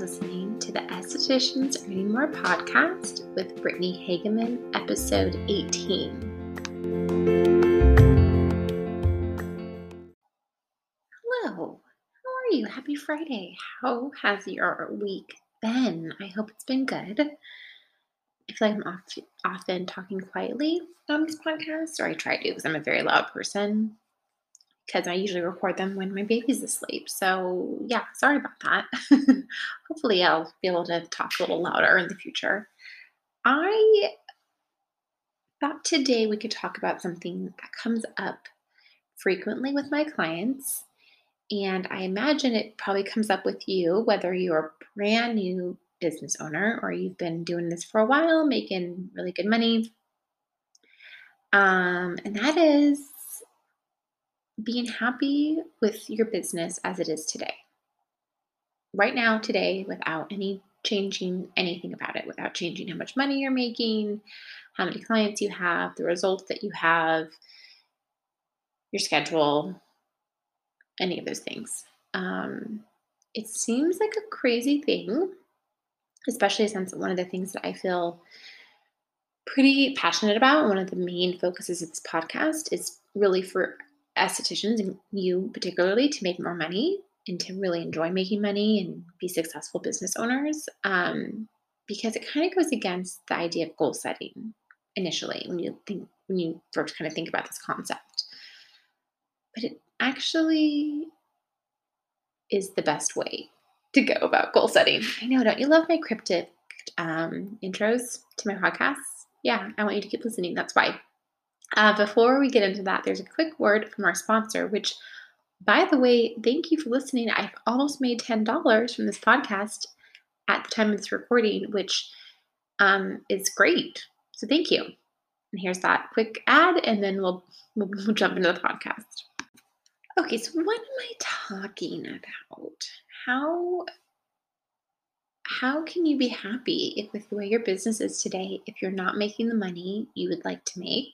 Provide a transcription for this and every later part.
listening to the Estheticians Earning More podcast with Brittany Hageman, episode 18. Hello, how are you? Happy Friday. How has your week been? I hope it's been good. I feel like I'm often talking quietly on this podcast, or I try to because I'm a very loud person because I usually record them when my baby's asleep. So, yeah, sorry about that. Hopefully, I'll be able to talk a little louder in the future. I thought today we could talk about something that comes up frequently with my clients. And I imagine it probably comes up with you, whether you're a brand new business owner or you've been doing this for a while, making really good money. Um, and that is being happy with your business as it is today. Right now, today, without any changing anything about it, without changing how much money you're making, how many clients you have, the results that you have, your schedule, any of those things. Um, it seems like a crazy thing, especially since one of the things that I feel pretty passionate about, one of the main focuses of this podcast is really for estheticians and you particularly to make more money and to really enjoy making money and be successful business owners um, because it kind of goes against the idea of goal setting initially when you think when you first kind of think about this concept. But it actually is the best way to go about goal setting. I know don't you love my cryptic um, intros to my podcasts? Yeah i want you to keep listening that's why uh, before we get into that, there's a quick word from our sponsor, which, by the way, thank you for listening. I've almost made $10 from this podcast at the time of this recording, which um, is great. So thank you. And here's that quick ad, and then we'll, we'll, we'll jump into the podcast. Okay, so what am I talking about? How how can you be happy if with the way your business is today if you're not making the money you would like to make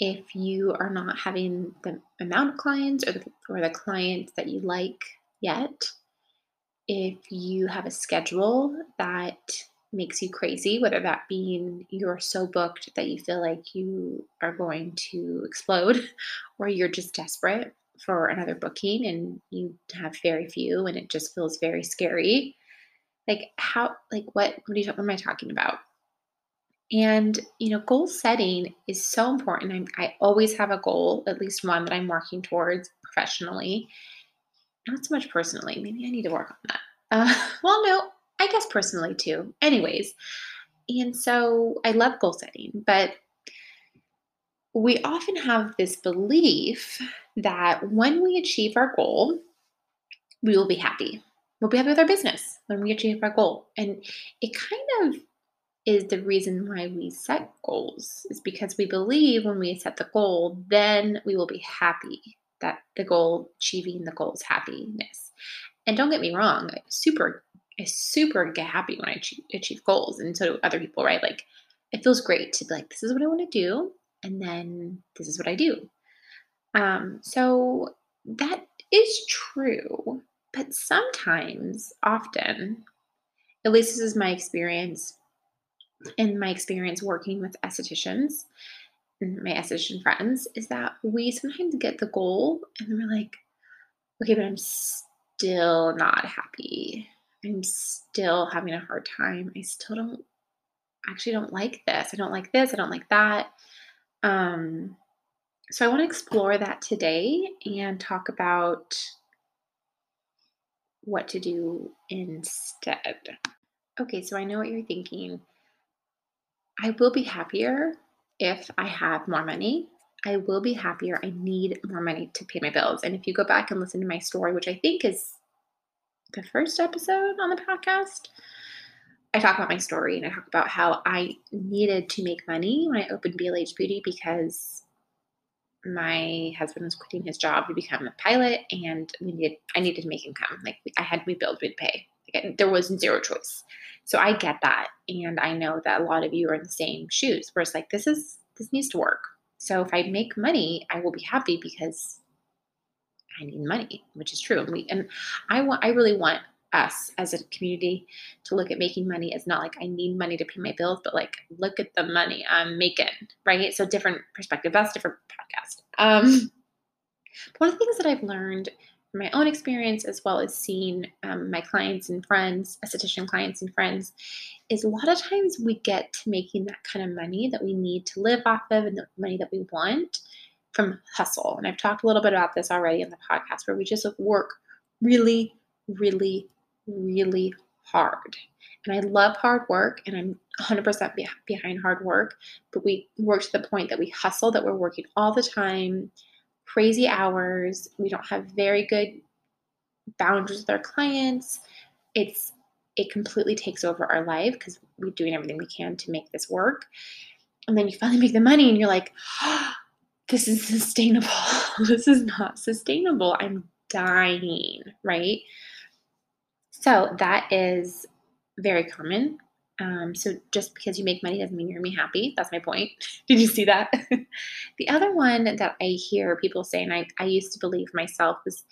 if you are not having the amount of clients or the, or the clients that you like yet, if you have a schedule that makes you crazy, whether that being you're so booked that you feel like you are going to explode, or you're just desperate for another booking and you have very few and it just feels very scary. Like how like what what, you, what am I talking about? And, you know, goal setting is so important. I, I always have a goal, at least one that I'm working towards professionally, not so much personally. Maybe I need to work on that. Uh, well, no, I guess personally too. Anyways, and so I love goal setting, but we often have this belief that when we achieve our goal, we will be happy. We'll be happy with our business when we achieve our goal. And it kind of is the reason why we set goals is because we believe when we set the goal then we will be happy that the goal achieving the goal's happiness. And don't get me wrong I super I super get happy when I achieve, achieve goals and so do other people right? Like it feels great to be like this is what I want to do and then this is what I do. Um so that is true but sometimes often at least this is my experience in my experience working with estheticians and my esthetician friends is that we sometimes get the goal and we're like, okay, but I'm still not happy. I'm still having a hard time. I still don't actually don't like this. I don't like this. I don't like that. Um, so I want to explore that today and talk about what to do instead. Okay, so I know what you're thinking. I will be happier if I have more money. I will be happier. I need more money to pay my bills. And if you go back and listen to my story, which I think is the first episode on the podcast, I talk about my story and I talk about how I needed to make money when I opened BLH Beauty because my husband was quitting his job to become a pilot and we needed I needed to make income. Like I had we bills we'd pay. There was zero choice. So I get that. And I know that a lot of you are in the same shoes where it's like, this is, this needs to work. So if I make money, I will be happy because I need money, which is true. And we, and I want, I really want us as a community to look at making money as not like I need money to pay my bills, but like look at the money I'm making, right? So different perspective. That's different podcast. Um, one of the things that I've learned from my own experience, as well as seeing um, my clients and friends, esthetician clients and friends, is a lot of times we get to making that kind of money that we need to live off of and the money that we want from hustle. And I've talked a little bit about this already in the podcast where we just work really, really, really hard. And I love hard work and I'm 100% behind hard work, but we work to the point that we hustle, that we're working all the time, crazy hours. We don't have very good boundaries with our clients. It's it completely takes over our life because we're doing everything we can to make this work. And then you finally make the money and you're like, oh, this is sustainable. this is not sustainable. I'm dying, right? So that is very common. Um, so just because you make money doesn't mean you're gonna be happy. That's my point. Did you see that? the other one that I hear people say, and I, I used to believe myself, was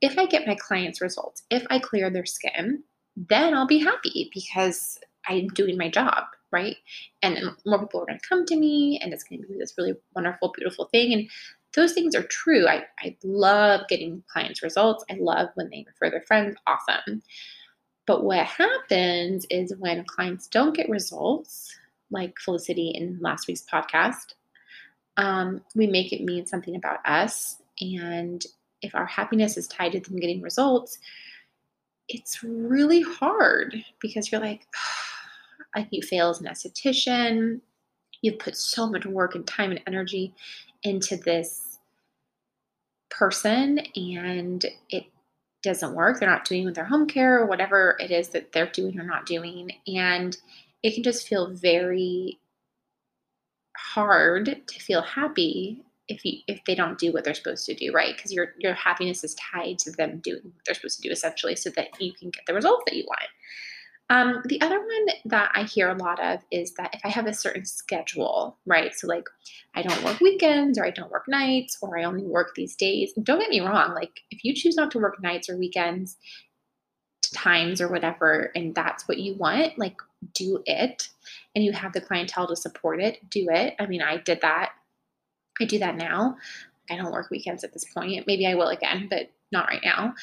if I get my clients results, if I clear their skin, then I'll be happy because I'm doing my job, right? And more people are going to come to me, and it's going to be this really wonderful, beautiful thing. And those things are true. I, I love getting clients' results. I love when they refer their friends. Awesome. But what happens is when clients don't get results, like Felicity in last week's podcast, um, we make it mean something about us. And if our happiness is tied to them getting results, it's really hard because you're like, like you fail as an esthetician. You've put so much work and time and energy into this person, and it doesn't work. They're not doing with their home care or whatever it is that they're doing or not doing. And it can just feel very hard to feel happy if you if they don't do what they're supposed to do right because your your happiness is tied to them doing what they're supposed to do essentially so that you can get the results that you want um, the other one that I hear a lot of is that if I have a certain schedule, right? So, like, I don't work weekends or I don't work nights or I only work these days. Don't get me wrong. Like, if you choose not to work nights or weekends, times or whatever, and that's what you want, like, do it. And you have the clientele to support it, do it. I mean, I did that I do that now. I don't work weekends at this point. Maybe I will again, but not right now.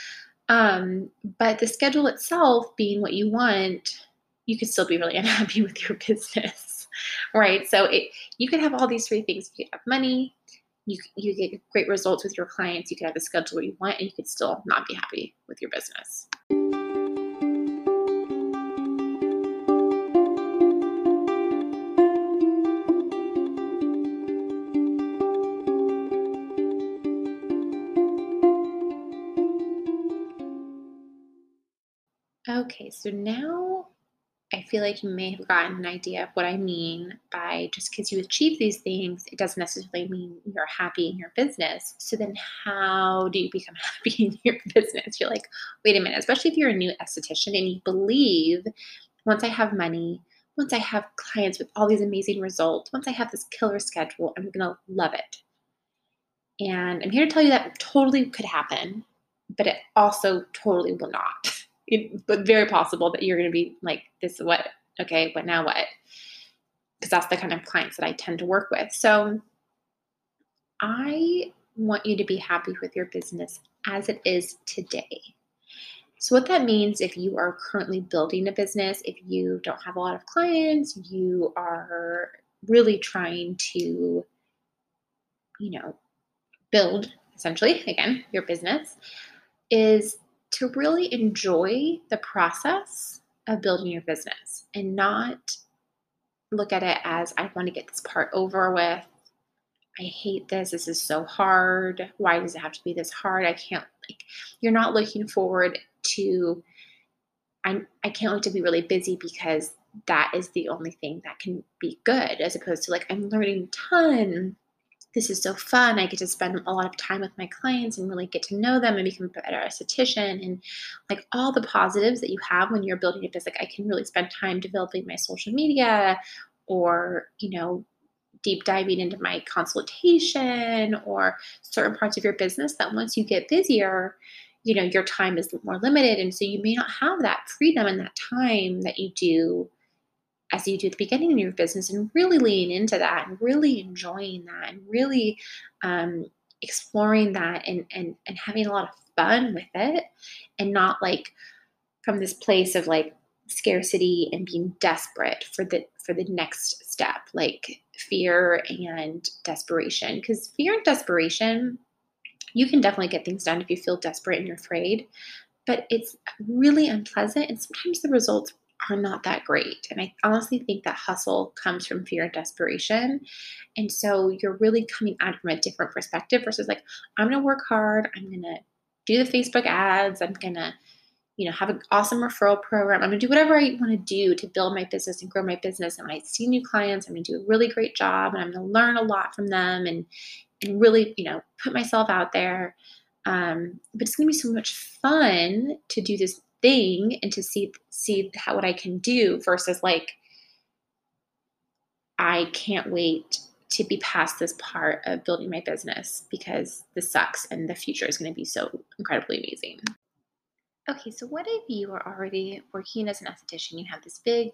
Um, but the schedule itself being what you want, you could still be really unhappy with your business, right? So it you can have all these three things. You have money, you you get great results with your clients, you could have the schedule you want, and you could still not be happy with your business. Okay, so now I feel like you may have gotten an idea of what I mean by just because you achieve these things, it doesn't necessarily mean you're happy in your business. So then, how do you become happy in your business? You're like, wait a minute, especially if you're a new esthetician and you believe once I have money, once I have clients with all these amazing results, once I have this killer schedule, I'm gonna love it. And I'm here to tell you that totally could happen, but it also totally will not it, but very possible that you're going to be like, this is what? Okay, but now what? Because that's the kind of clients that I tend to work with. So I want you to be happy with your business as it is today. So, what that means if you are currently building a business, if you don't have a lot of clients, you are really trying to, you know, build essentially, again, your business, is to really enjoy the process of building your business and not look at it as I want to get this part over with. I hate this. This is so hard. Why does it have to be this hard? I can't like you're not looking forward to I I can't wait to be really busy because that is the only thing that can be good as opposed to like I'm learning a ton this is so fun. I get to spend a lot of time with my clients and really get to know them and become a better esthetician and like all the positives that you have when you're building a business. Like I can really spend time developing my social media or, you know, deep diving into my consultation or certain parts of your business that once you get busier, you know, your time is more limited. And so you may not have that freedom and that time that you do as you do at the beginning of your business and really lean into that and really enjoying that and really um, exploring that and, and and having a lot of fun with it and not like from this place of like scarcity and being desperate for the for the next step like fear and desperation. Because fear and desperation you can definitely get things done if you feel desperate and you're afraid but it's really unpleasant and sometimes the results are not that great. And I honestly think that hustle comes from fear and desperation. And so you're really coming at it from a different perspective versus like, I'm going to work hard. I'm going to do the Facebook ads. I'm going to, you know, have an awesome referral program. I'm going to do whatever I want to do to build my business and grow my business. And when I see new clients, I'm going to do a really great job and I'm going to learn a lot from them and, and really, you know, put myself out there. Um, but it's going to be so much fun to do this thing and to see see how what I can do versus like I can't wait to be past this part of building my business because this sucks and the future is going to be so incredibly amazing. Okay, so what if you are already working as an esthetician? You have this big,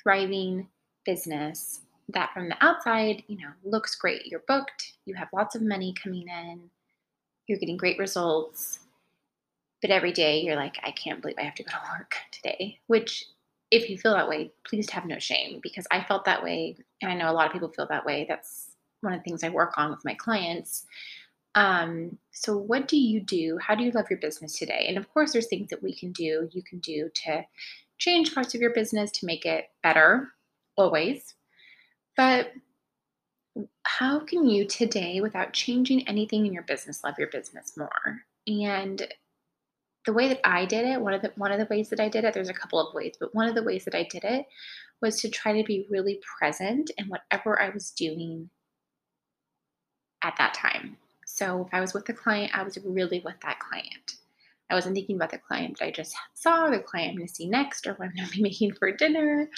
thriving business that from the outside, you know, looks great. You're booked, you have lots of money coming in, you're getting great results, but every day you're like, I can't believe I have to go to work today. Which, if you feel that way, please have no shame because I felt that way. And I know a lot of people feel that way. That's one of the things I work on with my clients. Um, so, what do you do? How do you love your business today? And of course, there's things that we can do, you can do to change parts of your business to make it better, always. But how can you today, without changing anything in your business, love your business more? And the way that I did it, one of the one of the ways that I did it, there's a couple of ways, but one of the ways that I did it was to try to be really present in whatever I was doing at that time. So if I was with a client, I was really with that client. I wasn't thinking about the client that I just saw, the client I'm going to see next, or what I'm going to be making for dinner,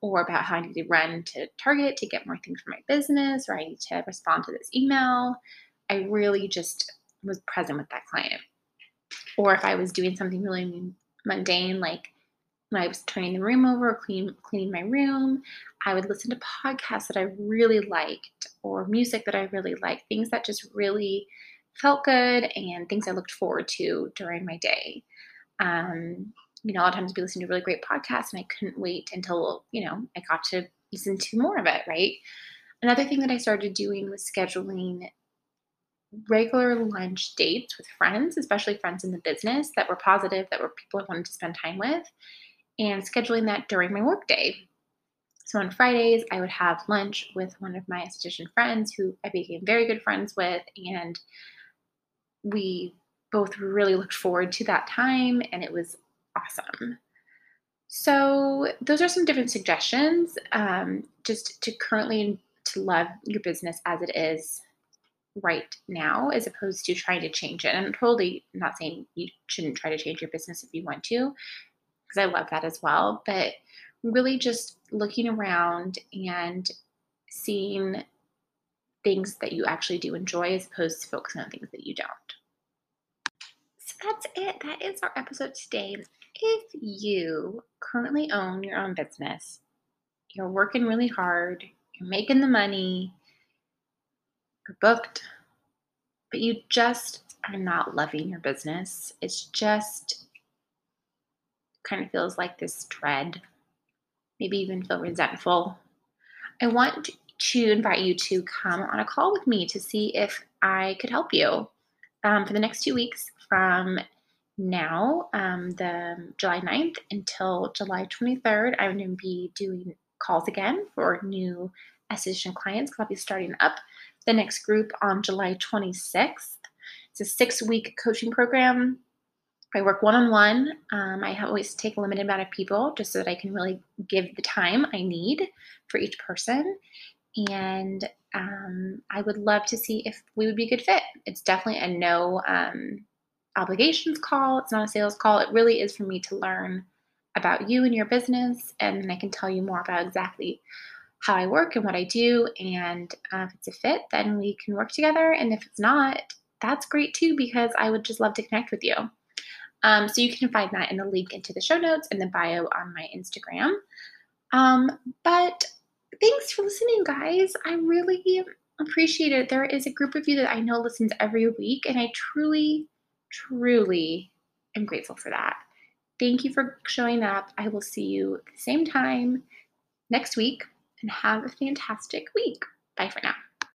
or about how I need to run to Target to get more things for my business, or I need to respond to this email. I really just was present with that client or if I was doing something really mundane, like when I was turning the room over or clean, cleaning my room, I would listen to podcasts that I really liked or music that I really liked, things that just really felt good and things I looked forward to during my day. Um, you know, a lot of times we listen to really great podcasts and I couldn't wait until, you know, I got to listen to more of it, right? Another thing that I started doing was scheduling regular lunch dates with friends, especially friends in the business that were positive, that were people I wanted to spend time with, and scheduling that during my workday. So on Fridays, I would have lunch with one of my esthetician friends who I became very good friends with, and we both really looked forward to that time, and it was awesome. So those are some different suggestions, um, just to currently to love your business as it is right now as opposed to trying to change it. And I'm totally not saying you shouldn't try to change your business if you want to, because I love that as well. But really just looking around and seeing things that you actually do enjoy as opposed to focusing on things that you don't. So that's it. That is our episode today. If you currently own your own business, you're working really hard, you're making the money, booked, but you just are not loving your business. It's just kind of feels like this dread, maybe even feel resentful. I want to invite you to come on a call with me to see if I could help you um, for the next two weeks from now, um, the July 9th until July 23rd. I'm going to be doing calls again for new esthetician clients because I'll be starting up the next group on July 26th. It's a six week coaching program. I work one on one. I always take a limited amount of people just so that I can really give the time I need for each person. And um, I would love to see if we would be a good fit. It's definitely a no um, obligations call, it's not a sales call. It really is for me to learn about you and your business, and I can tell you more about exactly how I work and what I do. And uh, if it's a fit, then we can work together. And if it's not, that's great too, because I would just love to connect with you. Um, so you can find that in the link into the show notes and the bio on my Instagram. Um, but thanks for listening, guys. I really appreciate it. There is a group of you that I know listens every week, and I truly, truly am grateful for that. Thank you for showing up. I will see you at the same time next week and have a fantastic week. Bye for now.